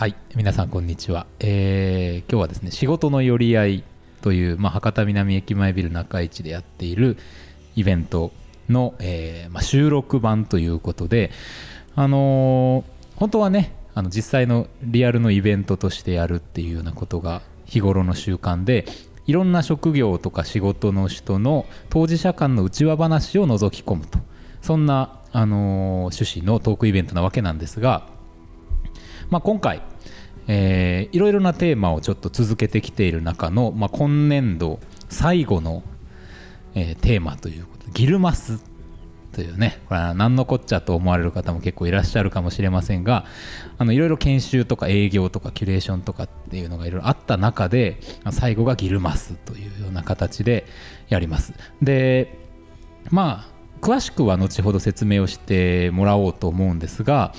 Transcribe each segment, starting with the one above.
はい皆さんこんにちは、えー今日はですね仕事の寄り合いという、まあ、博多南駅前ビル中市でやっているイベントの、えーまあ、収録版ということであのー本当はねあの実際のリアルのイベントとしてやるっていうようなことが日頃の習慣でいろんな職業とか仕事の人の当事者間の内輪話を覗き込むと。そんな、あのー趣旨のトークイベントなわけなんですが、まあ、今回、えーいろいろなテーマをちょっと続けてきている中の、まあ、今年度最後の、えーテーマということギルマスというねこれは何のこっちゃと思われる方も結構いらっしゃるかもしれませんがあのいろいろ研修とか営業とかキュレーションとかっていうのがいろいろあった中で最後がギルマスというような形でやります。でまあ詳しくは後ほど説明をしてもらおうと思うんですが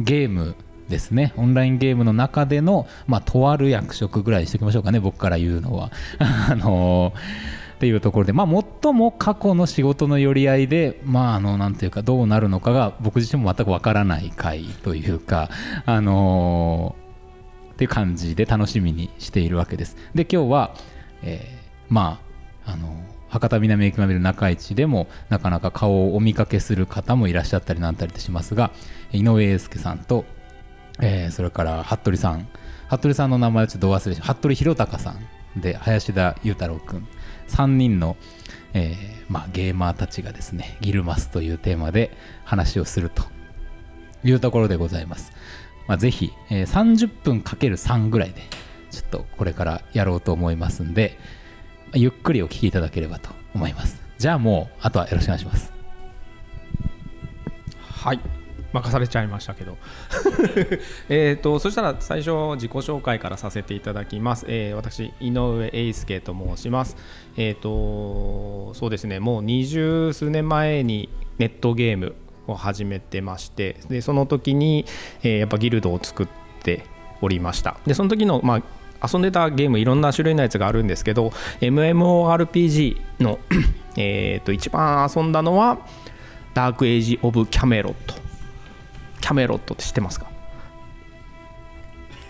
ゲームですね。オンラインゲームの中での、まあ、とある役職ぐらいにしておきましょうかね。僕から言うのは。あのっていうところで、まあ、最も過去の仕事の寄り合いで、まあ、あのなんていうかどうなるのかが僕自身も全くわからない回というか、あのっていう感じで楽しみにしているわけです。で今日は、えーまああの博多南駅前ビル中市でもなかなか顔をお見かけする方もいらっしゃったりなんたりしますが井上英介さんと、えーそれから服部さん。服部さんの名前をちょっと忘れし服部弘隆さんで林田裕太郎君3人の、えーまあ、ゲーマーたちがですねギルマスというテーマで話をするというところでございます、まあ、ぜひ、えー30分かける3ぐらいでちょっとこれからやろうと思いますんでゆっくりお聞きいただければと思います。じゃあもうあとはよろしくお願いします。はい。任されちゃいましたけど。えとそしたら最初自己紹介からさせていただきます、えー私井上英介と申します。えーとそうですねもう二十数年前にネットゲームを始めてましてでその時に、えーやっぱギルドを作っておりました。でその時のまあ遊んでたゲームいろんな種類のやつがあるんですけど MMORPG の えと一番遊んだのはダークエイジ・オブ・キャメロット。キャメロットって知ってますか？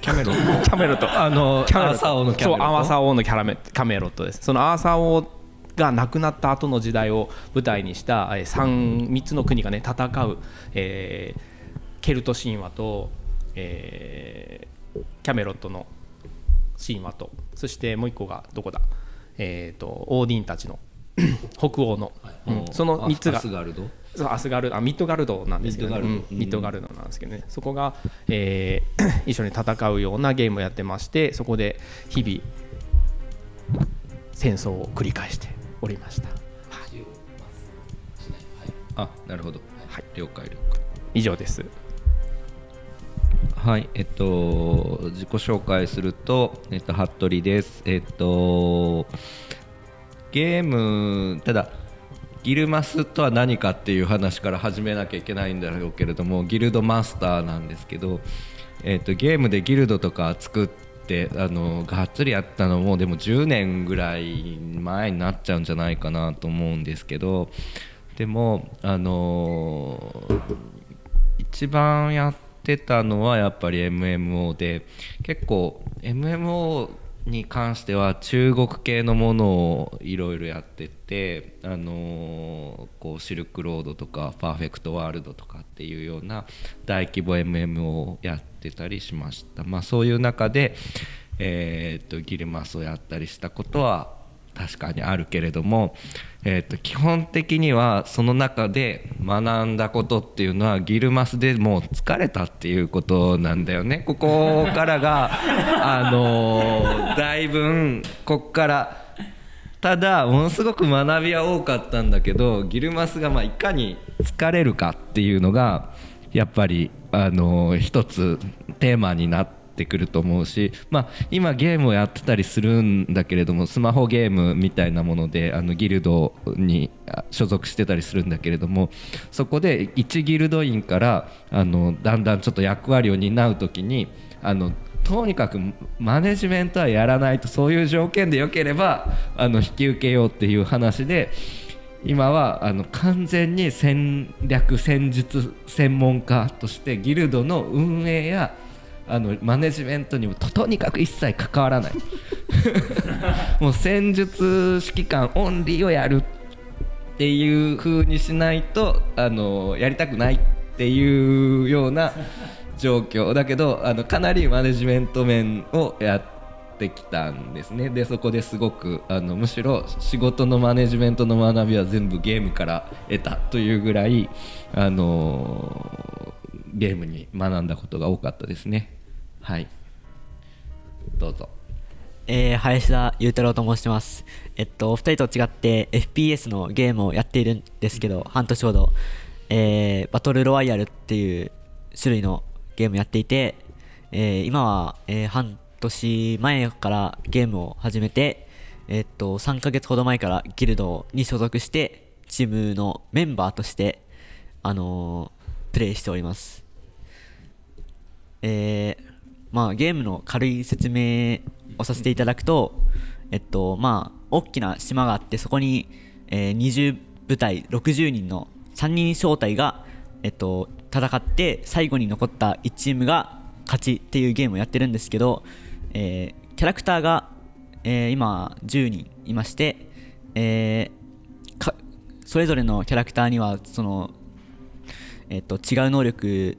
キャメロキャメロット。あのキャメロット。アーサー王のキャメロット。そうアーサー王のキャラメキャメロットです。そのアーサー王が亡くなった後の時代を舞台にした 3, 三つの国がね戦う、えーケルト神話と、えーキャメロットの神話と。そしてもう一個がどこだ？えっ、とオーディンたちの 北欧の、うん。その3つが。アスガルド？そうアスガルあミッドガルドなんですけど、ね、ミッドガルド。うんミッドガルドなんですけどね、そこが、えー 一緒に戦うようなゲームをやってましてそこで日々戦争を繰り返しておりました、はい。あなるほど。はい。了解了解。以上です。はい。えっと自己紹介するとえっと服部です。えっとゲームただギルマスとは何かっていう話から始めなきゃいけないんだろうけれどもギルドマスターなんですけど、えっとゲームでギルドとか作ってあのがっつりやったのもでも10年ぐらい前になっちゃうんじゃないかなと思うんですけどでもあの一番やってたのはやっぱり MMO で結構 MMO に関しては中国系のものをいろいろやってて、あのこうシルクロードとかパーフェクトワールドとかっていうような大規模 MM をやってたりしました、まあ、そういう中で、えーっとギルマスをやったりしたことは確かにあるけれども、えー、と基本的にはその中で学んだことっていうのはギルマスでもう疲れたっていうことなんだよね。ここからが あのだいぶんこっから。ただものすごく学びは多かったんだけどギルマスがまあいかに疲れるかっていうのがやっぱりあの一つテーマになってくると思うし、まあ、今ゲームをやってたりするんだけれどもスマホゲームみたいなものであのギルドに所属してたりするんだけれどもそこで1ギルド員からあのだんだんちょっと役割を担う時にあのとにかくマネジメントはやらないとそういう条件でよければあの引き受けようっていう話で今はあの完全に戦略戦術専門家としてギルドの運営やあのマネジメントにもととにかく一切関わらない。もう戦術指揮官オンリーをやるっていう風にしないとあのやりたくないっていうような状況だけどあのかなりマネジメント面をやってきたんですね。でそこですごくあのむしろ仕事のマネジメントの学びは全部ゲームから得たというぐらいあのゲームに学んだことが多かったですねはいどうぞえー、林田裕太郎と申します。えっと、お二人と違って FPS のゲームをやっているんですけど、半年ほど、えー、バトルロワイヤルっていう種類のゲームやっていて、えー今は、えー半年前からゲームを始めて、えっと、3ヶ月ほど前からギルドに所属して、チームのメンバーとして、あのープレイしております。えーまあ、ゲームの軽い説明をさせていただくと、えっとまあ、大きな島があってそこに、えー20部隊60人の3人小隊が、えっと、戦って最後に残った1チームが勝ちっていうゲームをやってるんですけど、えーキャラクターが、えー今10人いまして、えーかそれぞれのキャラクターにはそのえっと違う能力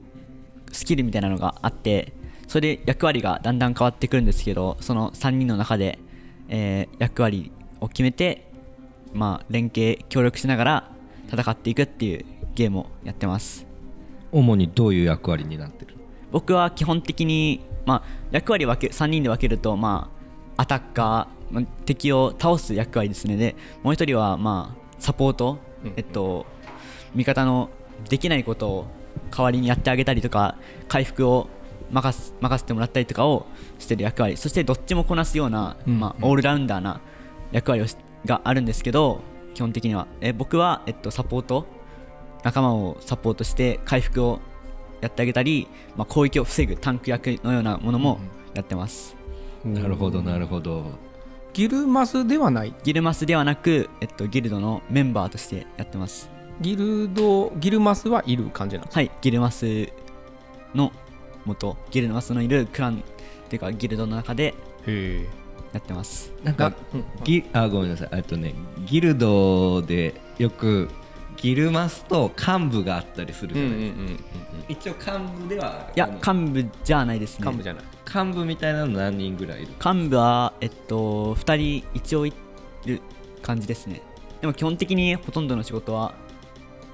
スキルみたいなのがあってそれで役割がだんだん変わってくるんですけどその3人の中で、えー役割を決めて、まあ、連携協力しながら戦っていくっていうゲームをやってます。主にどういう役割になってる？僕は基本的に、まあ、役割分け3人で分けると、まあ、アタッカー、まあ敵を倒す役割ですね。でもう一人は、まあ、サポート、うん。えっと、味方のできないことを代わりにやってあげたりとか回復を任す任せてもらったりとかをしてる役割。そしてどっちもこなすような、うん。まあ、オールラウンダーな役割をしがあるんですけど基本的には。え僕は、えっと、サポート。仲間をサポートして回復をやってあげたり、まあ、攻撃を防ぐタンク役のようなものもやってます、なるほどなるほど。ギルマスではない？ギルマスではなく、えっと、ギルドのメンバーとしてやってます。ギルドギルマスはいる感じなんですか？はいギルマスの元ギルマスのいるクランっていうかギルドの中でへやってます。がなんかギあごめんなさい。えっとねギルドでよくギルマスと幹部があったりするじゃないですか、一応幹部ではいや幹部じゃないですね。幹部じゃない。幹部みたいなの何人ぐらいいる？幹部は、えっと、2人一応いる感じですね。でも基本的にほとんどの仕事は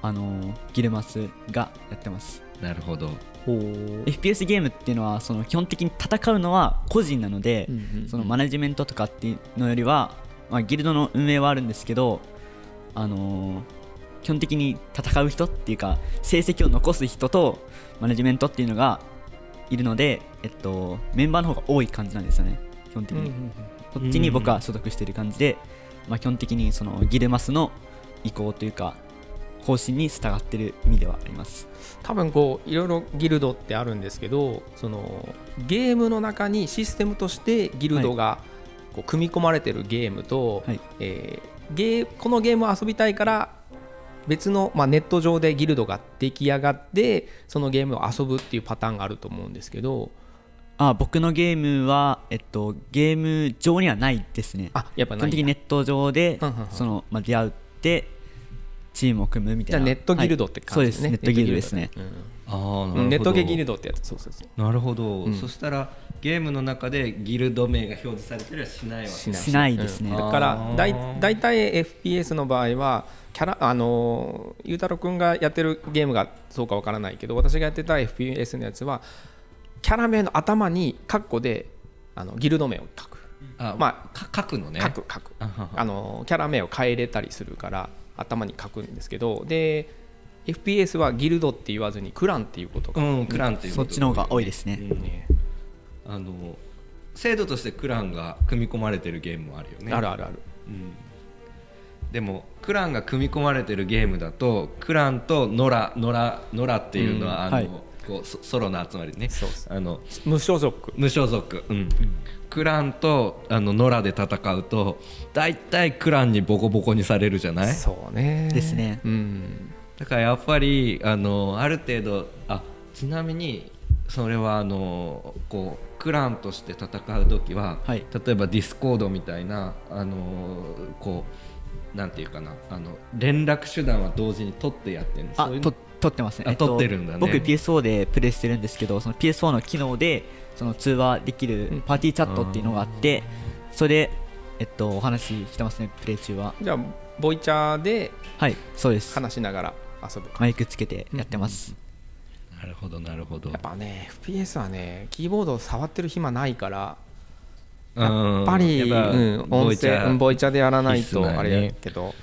あのーギルマスがやってます。なるほど FPS ゲームっていうのはその基本的に戦うのは個人なので、そのマネジメントとかっていうのよりは、まあ、ギルドの運営はあるんですけど、あのー基本的に戦う人っていうか成績を残す人とマネジメントっていうのがいるので、えっと、メンバーの方が多い感じなんですよね。基本的に、こっちに僕は所属している感じで、まあ、基本的にそのギルマスの意向というか方針に従っている意味ではあります。多分こういろいろギルドってあるんですけどそのゲームの中にシステムとしてギルドがこう組み込まれてるゲームと、はい。えーゲーこのゲームを遊びたいから別の、まあ、ネット上でギルドが出来上がってそのゲームを遊ぶっていうパターンがあると思うんですけど。あ僕のゲームは、えっと、ゲーム上にはないですね。あやっぱ基本ないんだ。的にネット上でその、まあ、出会ってチームを組むみたいな。じゃあネットギルドって感じですね、はい。そうです。ネットギルドですね。ああうんうん。ネットゲギルドってやつ。そうそうそう。なるほど、うん。そしたらゲームの中でギルド名が表示されてりはしないわけ。しない。しないですね。うん。だからだい大体 FPS の場合はキャラあのーゆうたろうくんがやってるゲームがそうかわからないけど私がやってた FPS のやつはキャラ名の頭にカッコであのギルド名を書く。あまか書くのね。書く書く。あのキャラ名を変えれたりするから頭に書くんですけどで FPS はギルドって言わずにクランっていうことが、うんクランっていうこと。そっちの方が多いですね、うん。ねあの制度としてクランが組み込まれてるゲームもあるよね。あるあるある。うん。でもクランが組み込まれてるゲームだとクランとノラノラノラっていうのは、あのうんはい。こうソソロの集まりね。そうそあの無所属。無所属、うんクランとあのノラで戦うと大体クランにボコボコにされるじゃない？そうね。ですね。うん。だからやっぱりあのある程度あちなみにそれはあのこうクランとして戦う時は、はい。例えば Discord みたいなあのこうなんていうかなあの連絡手段は同時に取ってやってるんです。あと取ってますね、あ取ってるんだね。僕 PSO でプレイしてるんですけどその PSO の機能でその通話できるパーティーチャットっていうのがあってそれで、えっと、お話ししてますねプレイ中は。じゃあボイチャーではいそうです。話しながら遊ぶマイクつけてやってます、なるほどなるほど。やっぱね FPS はねキーボードを触ってる暇ないからややっぱり、うん、音声うんボイチャでやらないとあれやけど、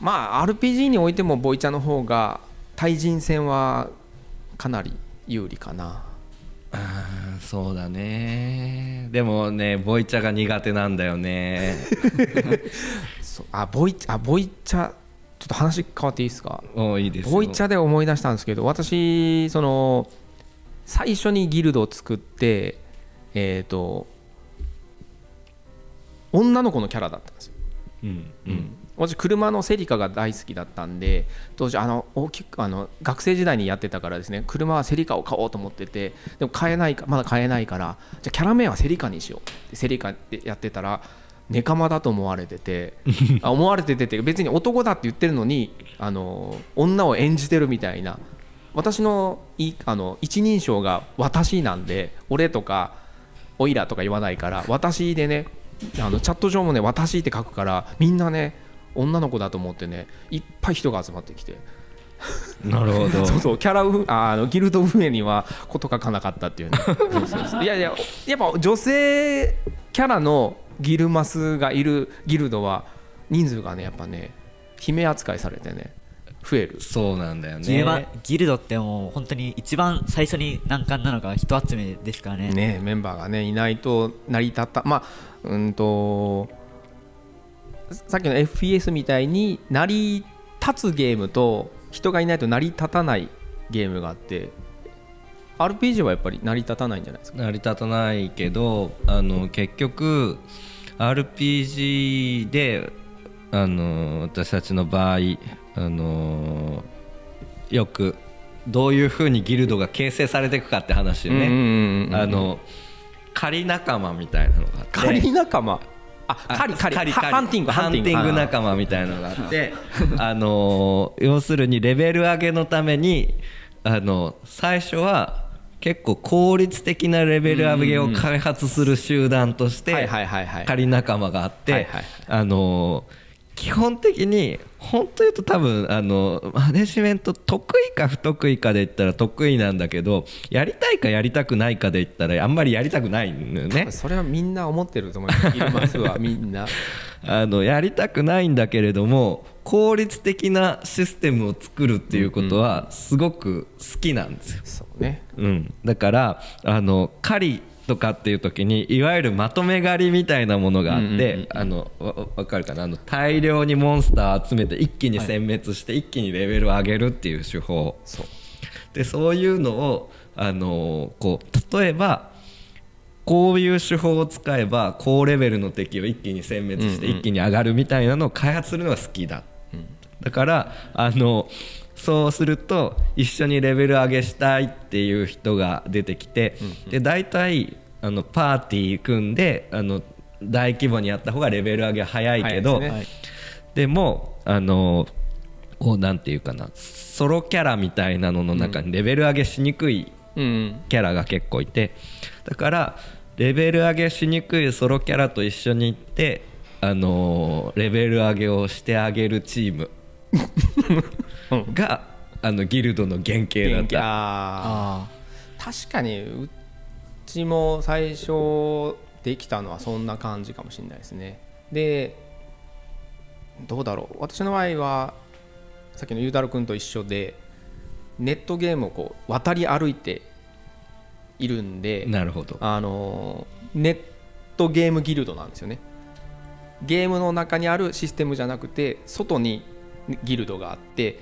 まあ RPG においてもボイチャの方が対人戦はかなり有利かなあーそうだね。でもねボイチャが苦手なんだよね。あボイあボイチャちょっと話変わっていいですか？もういいですよ。ボイチャで思い出したんですけど私その最初にギルドを作ってえっ、と女の子のキャラだったんですよ。うんうん私車のセリカが大好きだったんで当時あの大きくあの学生時代にやってたからですね車はセリカを買おうと思っててでも買えないかまだ買えないからじゃあキャラ名はセリカにしよう。でセリカってやってたらネカマだと思われてて あ思われてて別に男だって言ってるのにあの女を演じてるみたいな。私のいあの一人称が私なんで俺とかおいらとか言わないから私でねあのチャット上もね私って書くからみんなね女の子だと思ってねいっぱい人が集まってきて。なるほど。そうそうキャラ運ああのギルド運営にはこと書かなかったっていうね。そうそうそういやいややっぱ女性キャラのギルマスがいるギルドは人数がねやっぱね姫扱いされてね増える。そうなんだよギルマねギルドってもう本当に一番最初に難関なのが人集めですからね。ねメンバーがねいないと成り立ったまあうんとさっきの FPS みたいに成り立つゲームと人がいないと成り立たないゲームがあって RPG はやっぱり成り立たないんじゃないですか？成り立たないけどあの結局 RPG であの私たちの場合あのよくどういうふうにギルドが形成されていくかって話よね、仮仲間みたいなのがあって。仮仲間？ああ狩り狩り。狩りハハンティング。ハンティング仲間みたいなのがあってあのー要するにレベル上げのためにあの最初は結構効率的なレベル上げを開発する集団としはいてはいはいはい。仮仲間があって、あのー基本的に本当言うと多分あのマネジメント得意か不得意かで言ったら得意なんだけどやりたいかやりたくないかで言ったらあんまりやりたくないのよね。それはみんな思ってると思います。ギルマスはみんな。あのやりたくないんだけれども効率的なシステムを作るっていうことはすごく好きなんですよ、そうね。うん、だからあの狩りとかっていう時にいわゆるまとめ狩りみたいなものがあって、うんうんうんあのわわかるかな？あの大量にモンスター集めて一気に殲滅して一気にレベルを上げるっていう手法。そう。でそういうのをあのこう例えばこういう手法を使えば高レベルの敵を一気に殲滅してうんうん一気に上がるみたいなのを開発するのが好きだ、だからあのそうすると一緒にレベル上げしたいっていう人が出てきて、で大体あのパーティー組んであの大規模にやった方がレベル上げ早いけど、ね。でもあのこうなんていうかなソロキャラみたいなのの中にレベル上げしにくいうんうん。キャラが結構いてだからレベル上げしにくいソロキャラと一緒に行ってあのレベル上げをしてあげるチーム があのギルドの原型だ。った。あ確かにうちも最初できたのはそんな感じかもしれないですね。でどうだろう。私の場合はさっきのゆうたろうくんと一緒でネットゲームをこう渡り歩いているんでなるほど。あのネットゲームギルドなんですよね。ゲームの中にあるシステムじゃなくて外にギルドがあって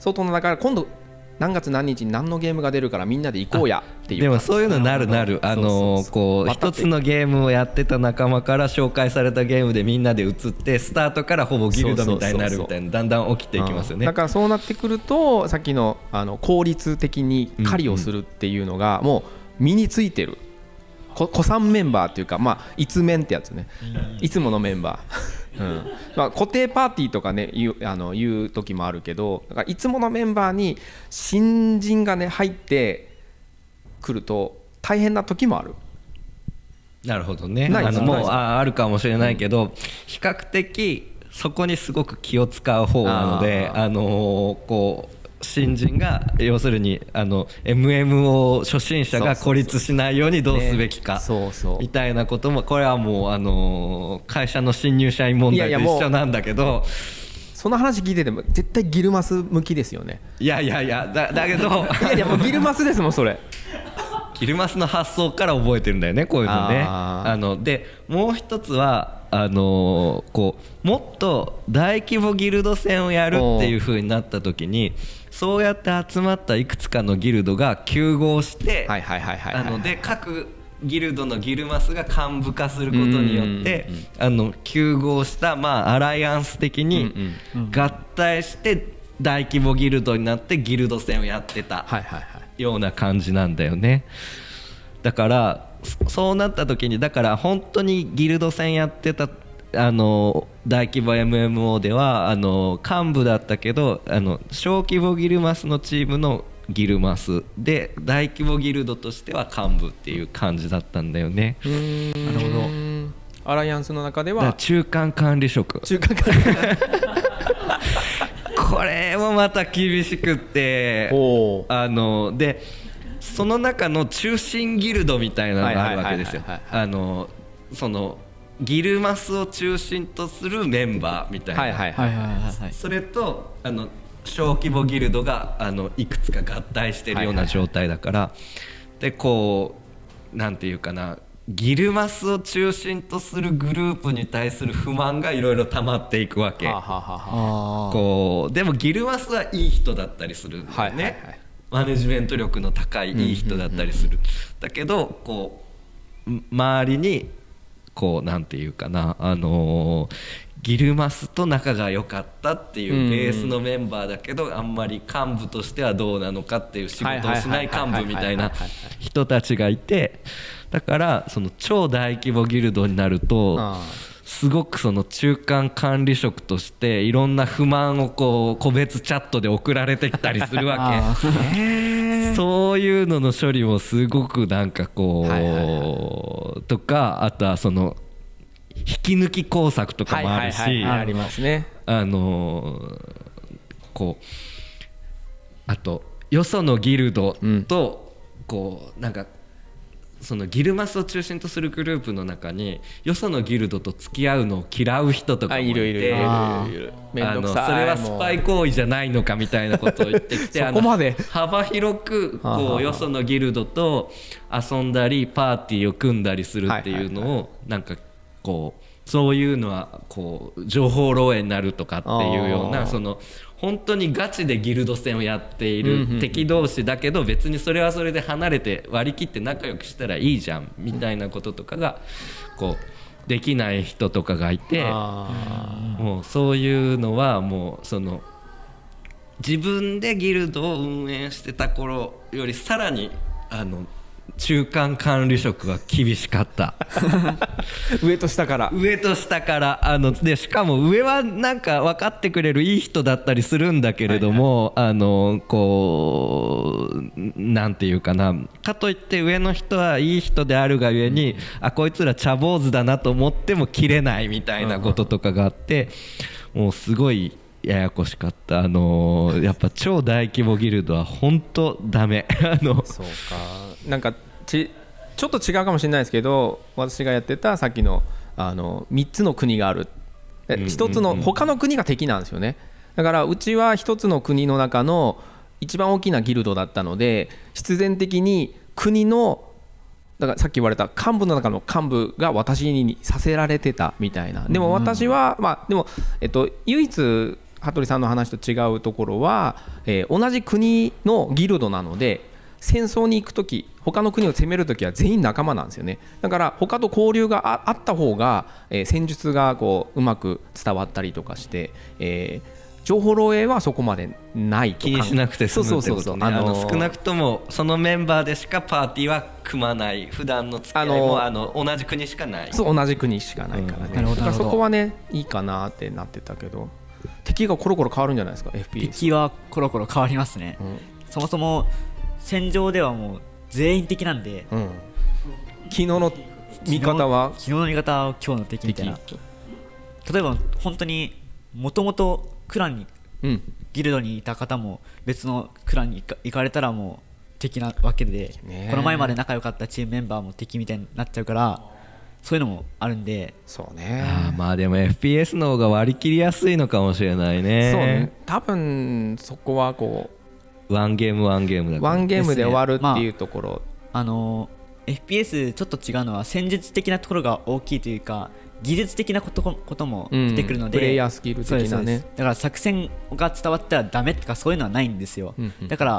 外の中から今度何月何日に何のゲームが出るからみんなで行こうやっていうでもそういうのなるなる。あのこう一つのゲームをやってた仲間から紹介されたゲームでみんなで移ってスタートからほぼギルドみたいになるみたいなだんだん起きていきますよね。だからそうなってくるとさっきのあの効率的に狩りをするっていうのがもう身についてる。こ古参メンバーっていうかまあいつメンってやつね。いつものメンバー、うん。まあ、固定パーティーとかね言うあの言う時もあるけどだからいつものメンバーに新人がね入ってくると大変な時もある。なるほどね。あのもうああるかもしれないけど比較的そこにすごく気を使う方なのでああのこう新人が要するにあの MMO 初心者が孤立しないようにどうすべきかみたいなこともこれはもうあの会社の新入社員問題と一緒なんだけどその話聞いてても絶対ギルマス向きですよね。いやいやいやだだけど いやいやもうギルマスですもんそれ。ギルマスの発想から覚えてるんだよねこういうのね。あのでもう一つはあのーこうもっと大規模ギルド戦をやるっていう風になった時にそうやって集まったいくつかのギルドが集合してはいはいはいはいはい。あので各ギルドのギルマスが幹部化することによってあの集合したまあアライアンス的に合体して大規模ギルドになってギルド戦をやってたような感じなんだよね。だからそそうなった時にだから本当にギルド戦やってたあの大規模 MMO ではあの幹部だったけどあの小規模ギルマスのチームのギルマスで大規模ギルドとしては幹部っていう感じだったんだよね。なるほどアライアンスの中では中間管理職。中間管これもまた厳しくってあのでその中の中心ギルドみたいなのがあるわけですよ。あのそのギルマスを中心とするメンバーみたいな、はいはいはい。はいはいはいはい。それとあの小規模ギルドがあのいくつか合体してるような状態だから、でこうなんていうかな。ギルマスを中心とするグループに対する不満がいろいろ溜まっていくわけ。こうでもギルマスはいい人だったりするんだよね、マネジメント力の高いいい人だったりする、だけどこうん周りにこうなんていうかなあのーギルマスと仲が良かったっていうベースのメンバーだけど、あんまり幹部としてはどうなのかっていう仕事をしない幹部みたいな人たちがいてだからその超大規模ギルドになるとあすごくその中間管理職としていろんな不満をこう個別チャットで送られてきたりするわ あけ そういうのの処理もすごくなんかこう、とかあとはその引き抜き工作とかもあるし、ありますね。あのーこうあとよそのギルドとこうなんかそのギルマスを中心とするグループの中によそのギルドと付き合うのを嫌う人とかあもいているいるいるいるあのそれはスパイ行為じゃないのかみたいなことを言ってきてそこまで。あの幅広くこうよそのギルドと遊んだりパーティーを組んだりするっていうのをなんかこうそういうのはこう情報漏洩になるとかっていうようなその本当にガチでギルド戦をやっている敵同士だけど別にそれはそれで離れて割り切って仲良くしたらいいじゃんみたいなこととかがこうできない人とかがいて。あもうそういうのはもうその自分でギルドを運営してた頃よりさらにあの中間管理職は厳しかった。ー 上と下から。上と下からあのでしかも上はなんか分かってくれるいい人だったりするんだけれども、あのこうなんていうかな。かといって上の人はいい人であるがゆえに、あこいつら茶坊主だなと思っても切れないみたいなこととかがあって、もうすごいややこしかった。あのやっぱ超大規模ギルドは本当ダメ。あのそうか。なんかちちょっと違うかもしれないですけど私がやってたさっきのあの3つの国がある。えうん一つの他の国が敵なんですよね。だからうちは一つの国の中の一番大きなギルドだったので必然的に国のだからさっき言われた幹部の中の幹部が私にさせられてたみたいな。でも私はまあでもえっと唯一羽鳥さんの話と違うところは、えー同じ国のギルドなので戦争に行く時他の国を攻める時は全員仲間なんですよね。だから他と交流がああった方が、えー戦術がこううまく伝わったりとかして、えー情報漏洩はそこまでないと気にしなくて済むってことね。あ少なくともそのメンバーでしかパーティーは組まない。普段の付き合いもああの同じ国しかない。そう同じ国しかないからね、なるほど。だからそこはねいいかなってなってたけど敵がコロコロ変わるんじゃないですか FPS 敵はコロコロ変わりますね、うん。そもそも戦場ではもう全員敵なんでうん、昨日の味方は？昨日の味方は今日の敵みたいな。例えば本当にもともとクランにうん。ギルドにいた方も別のクランに行か行かれたらもう敵なわけで、この前まで仲良かったチームメンバーも敵みたいになっちゃうからそういうのもあるんで。そうね。まあでも FPS の方が割り切りやすいのかもしれないね。そうね。多分そこはこワンゲームワンゲームだワンゲームで終わるっていうところ、あの FPS ちょっと違うのは戦術的なところが大きいというか技術的なことことも出てくるので、プレイヤースキル的なね。す。だから作戦が伝わったらダメとかそういうのはないんですよ、うんうん。だから、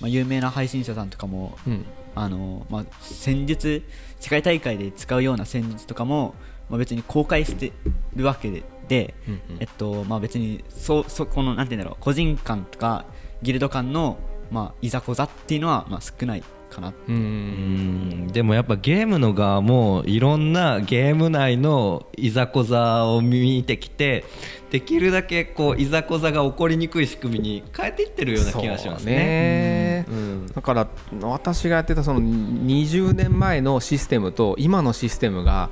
まあ、有名な配信者さんとかもうん。あの、まあ、戦術世界大会で使うような戦術とかも、まあ、別に公開してるわけでで、うんうん。えっとまあ、別にそそこのなんていうんだろう個人間とかギルド間の、まあ、いざこざっていうのは、まあ、少ないかな。ううん。んでもやっぱゲームの側もいろんなゲーム内のいざこざを見てきてできるだけこういざこざが起こりにくい仕組みに変えていってるような気がしますね。そうね。うん。だから私がやってたその20年前のシステムと今のシステムが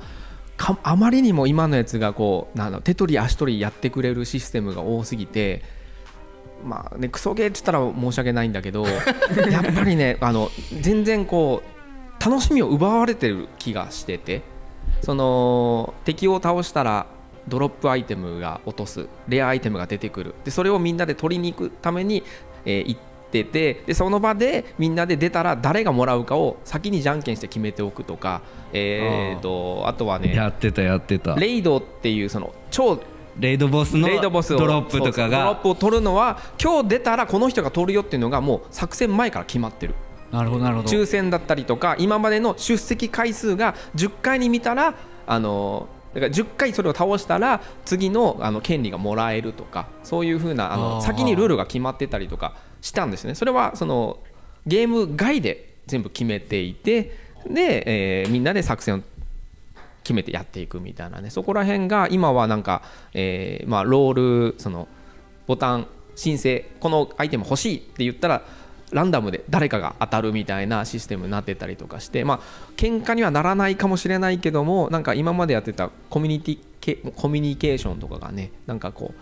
かあまりにも今のやつがこうなんだろう手取り足取りやってくれるシステムが多すぎてまあねクソゲーって言ったら申し訳ないんだけど やっぱりねあの全然こう楽しみを奪われてる気がしててその敵を倒したらドロップアイテムが落とすレアアイテムが出てくる。でそれをみんなで取りに行くために、えー行っててでその場でみんなで出たら誰がもらうかを先にじゃんけんして決めておくとか、えー、とあとはねやってたやってた。レイドっていうその超レイドボスのレイドボスをドロップとかそうそうドロッがプを取るのは今日出たらこの人が取るよっていうのがもう作戦前から決まってる。なるほどなるほど。抽選だったりとか今までの出席回数が10回に見たらあのだから10回それを倒したら次のあの権利がもらえるとかそういうふうなあの先にルールが決まってたりとかしたんですね。それはそのゲーム外で全部決めていてで、えーみんなで作戦を決めてやっていくみたいなね。そこら辺が今はなんか、えーまあ、ロールそのボタン申請このアイテム欲しいって言ったらランダムで誰かが当たるみたいなシステムになってたりとかしてまあ喧嘩にはならないかもしれないけどもなんか今までやってたコミュニティケコミュニケーションとかがねなんかこ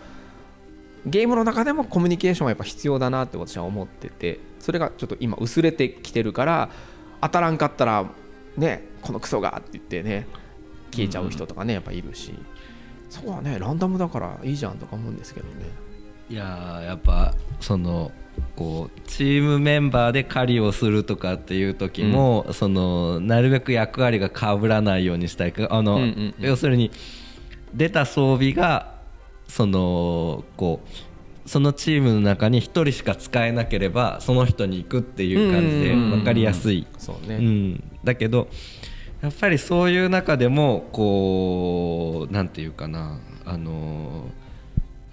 うゲームの中でもコミュニケーションはやっぱ必要だなって私は思っててそれがちょっと今薄れてきてるから当たらんかったらねこのクソがって言ってね消えちゃう人とかねやっぱいるし。そこはねランダムだからいいじゃんとか思うんですけどね。いやーやっぱそのこうチームメンバーで狩りをするとかっていう時も、そのなるべく役割が被らないようにしたいかあの、うんうんうん。要するに出た装備がそのこうそのチームの中に1人しか使えなければその人に行くっていう感じでうんうんうんうん。分かりやすい。そうね、うん、だけどやっぱりそういう中でもこうなんていうかなあの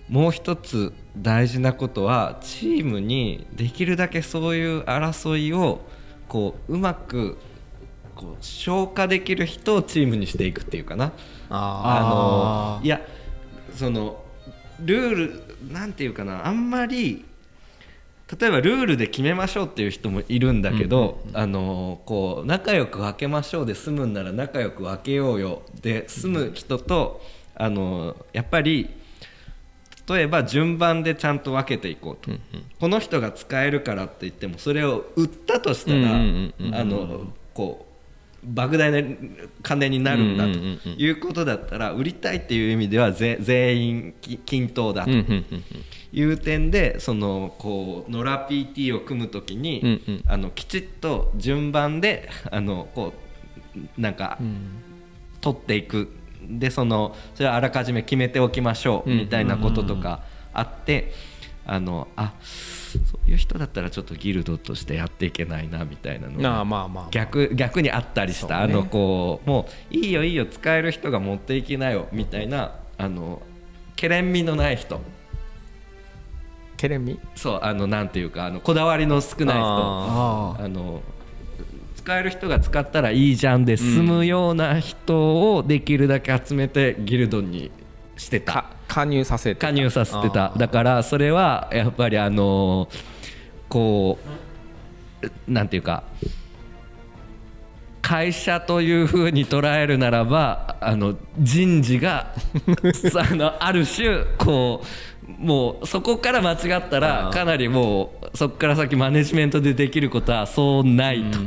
もう一つ大事なことはチームにできるだけそういう争いをこううまくこう消化できる人をチームにしていくっていうかな。あのいやそのルールなんていうかなあんまり例えばルールで決めましょうっていう人もいるんだけど、あのこう仲良く分けましょうで済むんなら仲良く分けようよで済む人とあのやっぱり例えば順番でちゃんと分けていこうと、この人が使えるからって言ってもそれを売ったとしたら、うんうんうんうん。あのこう莫大な金になるんだということだったら売りたいっていう意味ではぜ全員き均等だという点でそのこう野良 PT を組むときに、あのきちっと順番で あのこうなんかうん。取っていく。でそのそれはあらかじめ決めておきましょううん。みたいなこととかあってあのあそういう人だったらちょっとギルドとしてやっていけないなみたいなのがまあまあ逆逆にあったりした、ね。あのこうもういいよいいよ使える人が持っていきなよみたいなあのけれんみのない人。ケレンミそうあのなんていうかあのこだわりの少ない人。ああの使える人が使ったらいいじゃんで済むような人をできるだけ集めてギルドにしてた。か加入させて加入させてた。だからそれはやっぱりあのこうなんていうか会社というふうに捉えるならばあの人事が あのある種こうもうそこから間違ったらかなりもうそこから先マネジメントでできることはそうないと。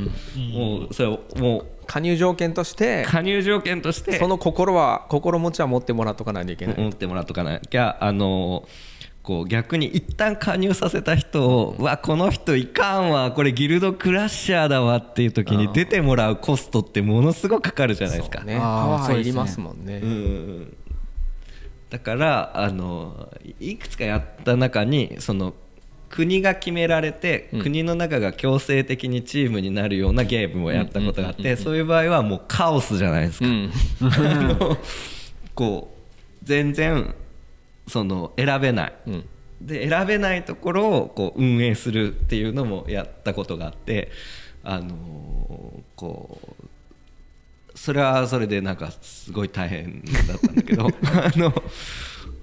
もうそれもう加入条件として加入条件としてその心は心持ちは持ってもらっとかないといけない、思ってもらっとかなきゃあのこう逆に一旦加入させた人を、うわこの人いかんわこれギルドクラッシャーだわっていう時に出てもらうコストってものすごくかかるじゃないですか。ね。あーパワそういりますもんね。うん。だからあのいくつかやった中にその国が決められて、うん。国の中が強制的にチームになるようなゲームをやったことがあってそういう場合はもうカオスじゃないですか。うん。こう全然その選べない。うん。で選べないところをこう運営するっていうのもやったことがあってあのこうそれはそれでなんかすごい大変だったんだけど あの、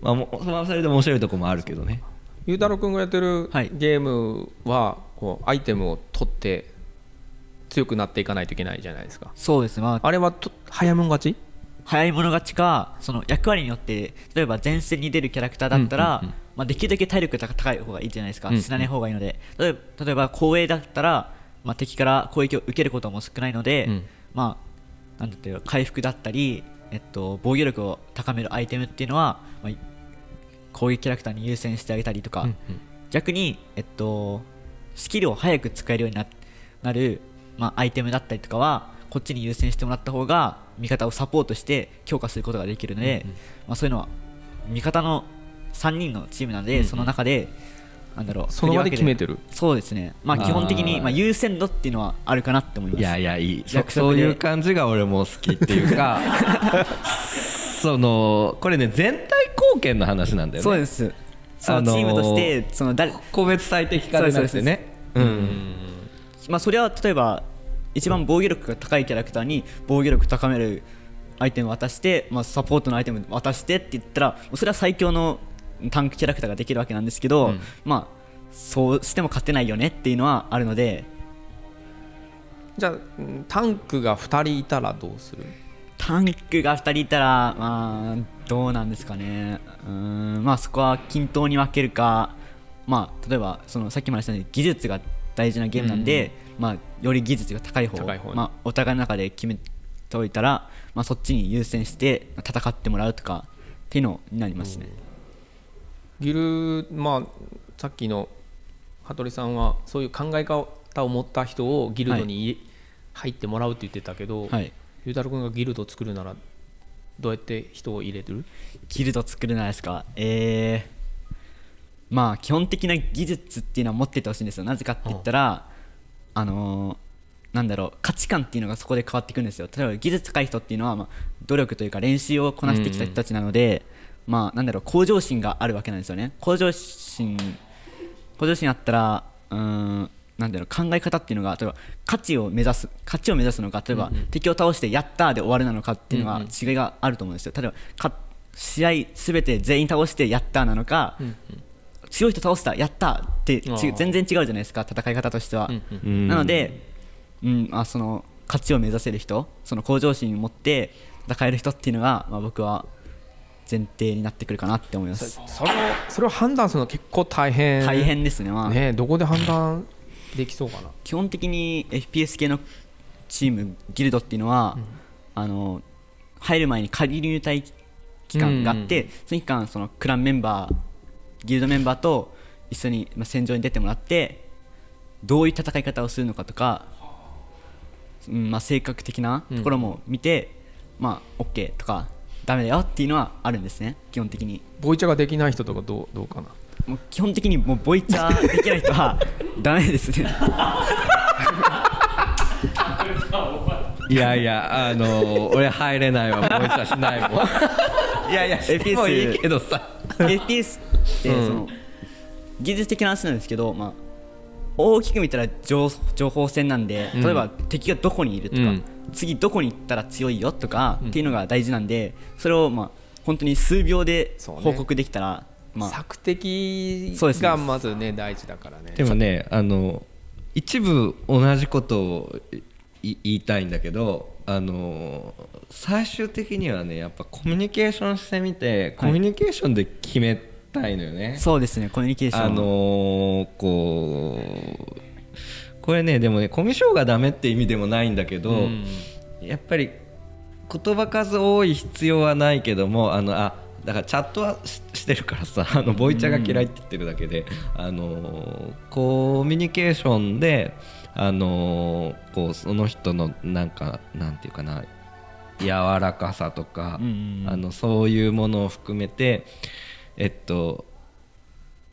まあ、もそれはそれで面白いところもあるけどね。ゆうたろうくんがやってるはい。ゲームはこうアイテムを取って強くなっていかないといけないじゃないですか。そうですね。まああれはと早もん勝ち？早い者勝ちかその役割によって例えば前線に出るキャラクターだったら、うんうんうん。まあ、できるだけ体力が高い方がいいじゃないですか、うんうん。死なない方がいいので。例えば例えば後衛だったら、まあ、敵から攻撃を受けることも少ないので、うん。まあなんていうか回復だったり、えっと、防御力を高めるアイテムっていうのは、まあ、攻撃キャラクターに優先してあげたりとか、うん逆に、えっと、スキルを早く使えるようにななる、まあ、アイテムだったりとかはこっちに優先してもらった方が味方をサポートして強化することができるので、まあ、そういうのは味方の3人のチームなので、うんうん。その中でなんだろうその場で決めるてる。そうですね、まあ、基本的にまあ、優先度っていうのはあるかなって思います。いやいやいい。そういう感じが俺も好きっていうか そのこれね全体貢献の話なんだよね。そうです。そあのチームとしてその誰個別最適化でなくてね。うん。まあ、それは例えば一番防御力が高いキャラクターに防御力高めるアイテムを渡して、まあ、サポートのアイテム渡してって言ったらそれは最強のタンクキャラクターができるわけなんですけど、うん。まあそうしても勝てないよねっていうのはあるので。じゃあうんタンクが2人いたらどうする？タンクが2人いたら、まあ、どうなんですかね。うーんまあそこは均等に分けるか、まあ、例えばそのさっきも話したように技術が大事なゲームなんで、まあ、より技術が高い方高い方にまあ、お互いの中で決めておいたら、まあ、そっちに優先して戦ってもらうとかっていうのになりますね。ギルまあさっきの羽鳥さんはそういう考え方を持った人をギルドに入入ってもらうって言ってたけど、はい。ゆうたろうくんがギルドを作るならどうやって人を入れてる？ギルド作るならですか？えー、まあ基本的な技術っていうのは持っててほしいんですよ。なぜかって言ったら、あのーなんだろう価値観っていうのがそこで変わってくるんですよ。例えば技術高い人っていうのは、まあ、努力というか練習をこなしてきた人たちなので、まあなんだろう向上心があるわけなんですよね。向上心向上心あったらうーんなんだろう考え方っていうのが例えば価値を目指す勝ちを目指すのか例えば、敵を倒してやったーで終わるなのかっていうのは違いがあると思うんですよ。例えばか試合すべて全員倒してやったーなのか、強い人倒したやったーって全然違うじゃないですか戦い方としては、うんなので、うんあその勝ちを目指せる人その向上心を持って戦える人っていうのが、まあ、僕は前提になってくるかなって思います。それをそれを判断するの結構大変。大変ですね,、まあ。ねどこで判断できそうかな。基本的に FPS 系のチームギルドっていうのは、あの入る前に仮入隊期間があって、その期間そのクランメンバーギルドメンバーと一緒にまあ戦場に出てもらってどういう戦い方をするのかとか、うんまあ、性格的なところも見て、まあ、OK とかダメだよっていうのはあるんですね基本的に。ボイチャができない人とかどうどうかな？もう基本的にもうボイチャーできない人は ダメですね。いやいやあのー俺入れないわ。もう一しないもん。いやいやしてもいいけどさ FPS ってその、技術的な話なんですけど、まあ、大きく見たら情情報戦なんで例えば敵がどこにいるとか、うん。次どこに行ったら強いよとか、っていうのが大事なんでそれをまあ本当に数秒で報告できたら、まあ、索敵そうですね。がまずね大事だからね。でもねあの一部同じことをい言いたいんだけどあの最終的にはねやっぱコミュニケーションしてみてコミュニケーションで決めたいのよね、そうですねコミュニケーションあのーこうこれねでもねコミュ障がダメって意味でもないんだけど、うん。やっぱり言葉数多い必要はないけどもあのあだからチャットはししてるからさあのボイチャが嫌いって言ってるだけで、あのーコミュニケーションで、あのーこうその人のなんかなんていうかな柔らかさとか、うんうんうん。あのそういうものを含めてえっと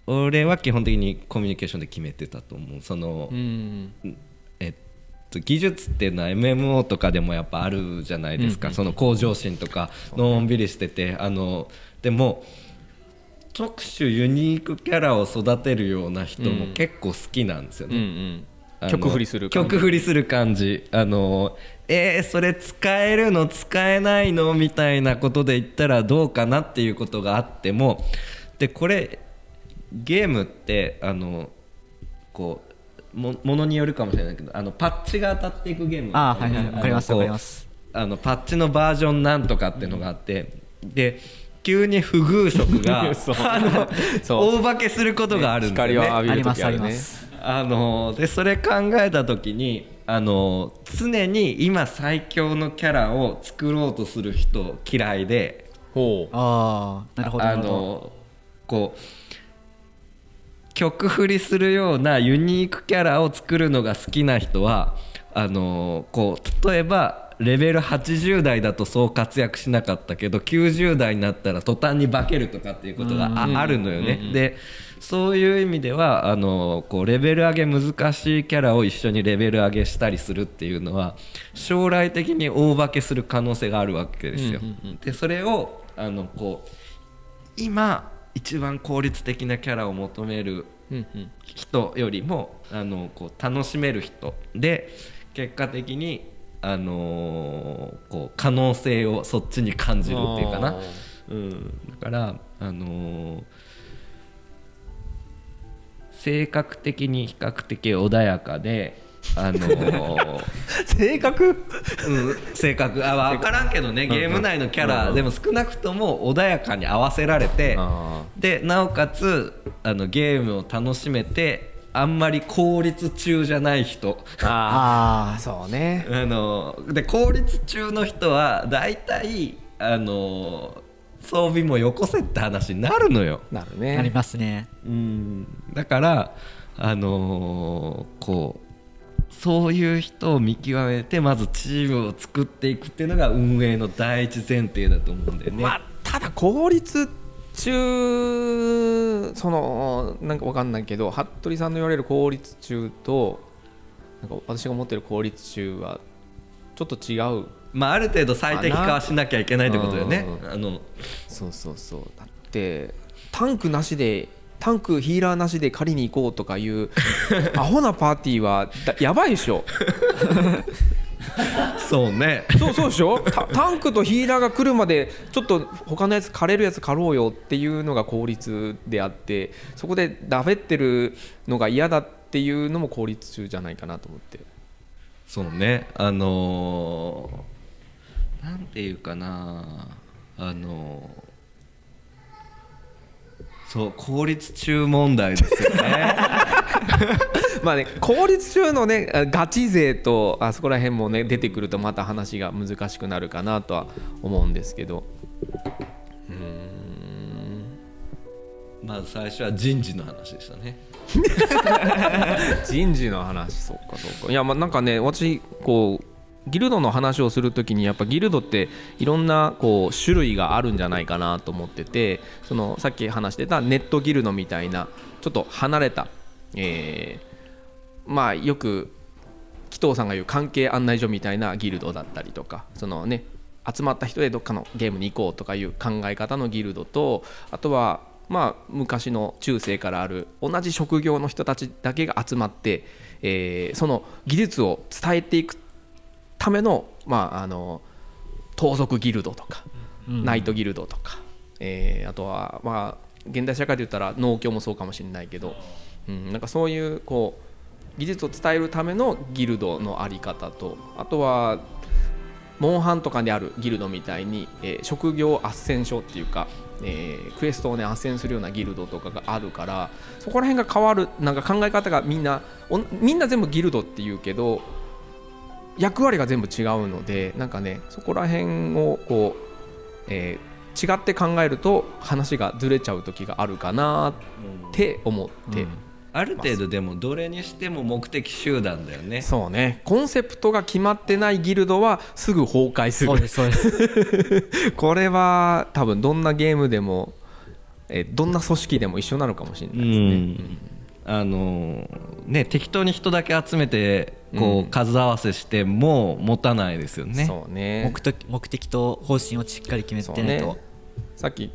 俺は基本的にコミュニケーションで決めてたと思う。その、うんえっと、技術っていうのは MMO とかでもやっぱあるじゃないですか、その向上心とかのんびりしててあのでも特殊ユニークキャラを育てるような人も結構好きなんですようんうね。ん曲振りする感じ。曲振りする感じ。あのえー、それ使えるの？使えないの？みたいなことで言ったらどうかなっていうことがあってもでこれゲームってあのこうもものによるかもしれないけどあのパッチが当たっていくゲーム。あーはいはい。わかりますわかります。あのパッチのバージョンなんとかっていうのがあって、で急に不遇色が そう。あのそう。大化けすることがあるんだよね。光を浴びる時あるね。ますあのでそれ考えた時にあの常に今最強のキャラを作ろうとする人嫌いでほうああなるほどなあるほどのこう曲振りするようなユニークキャラを作るのが好きな人はあのこう例えばレベル80代だとそう活躍しなかったけど90代になったら途端に化けるとかっていうことがああるのよね。でそういう意味ではあのこうレベル上げ難しいキャラを一緒にレベル上げしたりするっていうのは将来的に大化けする可能性があるわけですよ。でそれをあのこう今一番効率的なキャラを求める人よりもあのこう楽しめる人。で結果的に、あのーこう可能性をそっちに感じるっていうかあな、うん、だから、あのー性格的に比較的穏やかで。あのー 性格？うん、性格。あ分からんけどねゲーム内のキャラでも少なくとも穏やかに合わせられてあでなおかつあのゲームを楽しめてあんまり効率中じゃない人。ああそうね。あので効率中の人は大体あの装備もよこせって話になるのよ。あなるねなりますねうんだからあのーこうそういう人を見極めてまずチームを作っていくっていうのが運営の第一前提だと思うんだよね。まあただ効率中そのなんかわかんないけど服部さんの言われる効率中となんか私が思ってる効率中はちょっと違うまあ、ある程度最適化はしなきゃいけないってことだよねう。んあのそうそうそうだってタンクなしでタンクヒーラーなしで狩りに行こうとかいう アホなパーティーはだやばいでしょ そうね。そうそうでしょ？タタンクとヒーラーが来るまでちょっと他のやつ狩れるやつ狩ろうよっていうのが効率であってそこでダフってるのが嫌だっていうのも効率中じゃないかなと思ってそうね。あのーなんていうかな。あのーそう効率中問題ですよね。まあね効率中のねあガチ勢とあそこら辺もね出てくるとまた話が難しくなるかなとは思うんですけどまず最初は人事の話でしたね。人事の話そうかそうかいやまあなんかね私こうギルドの話をするときにやっぱギルドっていろんなこう種類があるんじゃないかなと思っててそのさっき話してたネットギルドみたいなちょっと離れた、えーまあよく紀藤さんが言う関係案内所みたいなギルドだったりとかそのね集まった人でどっかのゲームに行こうとかいう考え方のギルドとあとはまあ昔の中世からある同じ職業の人たちだけが集まって、えーその技術を伝えていくための,、まあ、あの盗賊ギルドとか、ナイトギルドとか、えーあとはまあ現代社会で言ったら農協もそうかもしれないけど、うん、なんかそういうこう技術を伝えるためのギルドのあり方とあとはモンハンとかであるギルドみたいに、えー職業斡旋所っていうか、えークエストをね斡旋するようなギルドとかがあるからそこら辺が変わるなんか考え方がみんなおみんな全部ギルドっていうけど役割が全部違うのでなんかねそこら辺をこう、えー違って考えると話がずれちゃう時があるかなって思って、ある程度でもどれにしても目的集団だよね。そうね。コンセプトが決まってないギルドはすぐ崩壊する。これは多分どんなゲームでも、えーどんな組織でも一緒なのかもしれうないですね。ん。あのね適当に人だけ集めてこうん。う数合わせしても持たないですよね。そうね。目的目的と方針をしっかり決めてないと、そうね。さっき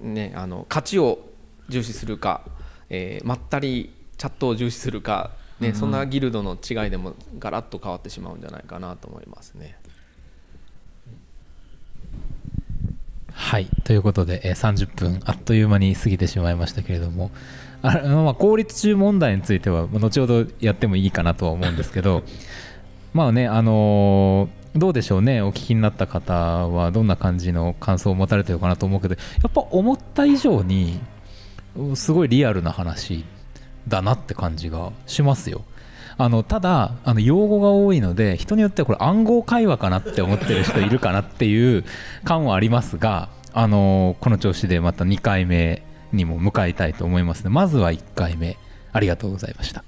ねあの勝ちを重視するか、えーまったりチャットを重視するか、ねそんなギルドの違いでもガラッと変わってしまうんじゃないかなと思いますね。はい。ということで、えー30分あっという間に過ぎてしまいましたけれどもあまあ効率中問題については後ほどやってもいいかなとは思うんですけど まあねあのーどうでしょうねお聞きになった方はどんな感じの感想を持たれてるかなと思うけどやっぱ思った以上にすごいリアルな話だなって感じがしますよ。あのただあの用語が多いので人によってはこれ暗号会話かなって思ってる人いるかなっていう感はありますがあのこの調子でまた2回目にも向かいたいと思いますのでまずは1回目ありがとうございました。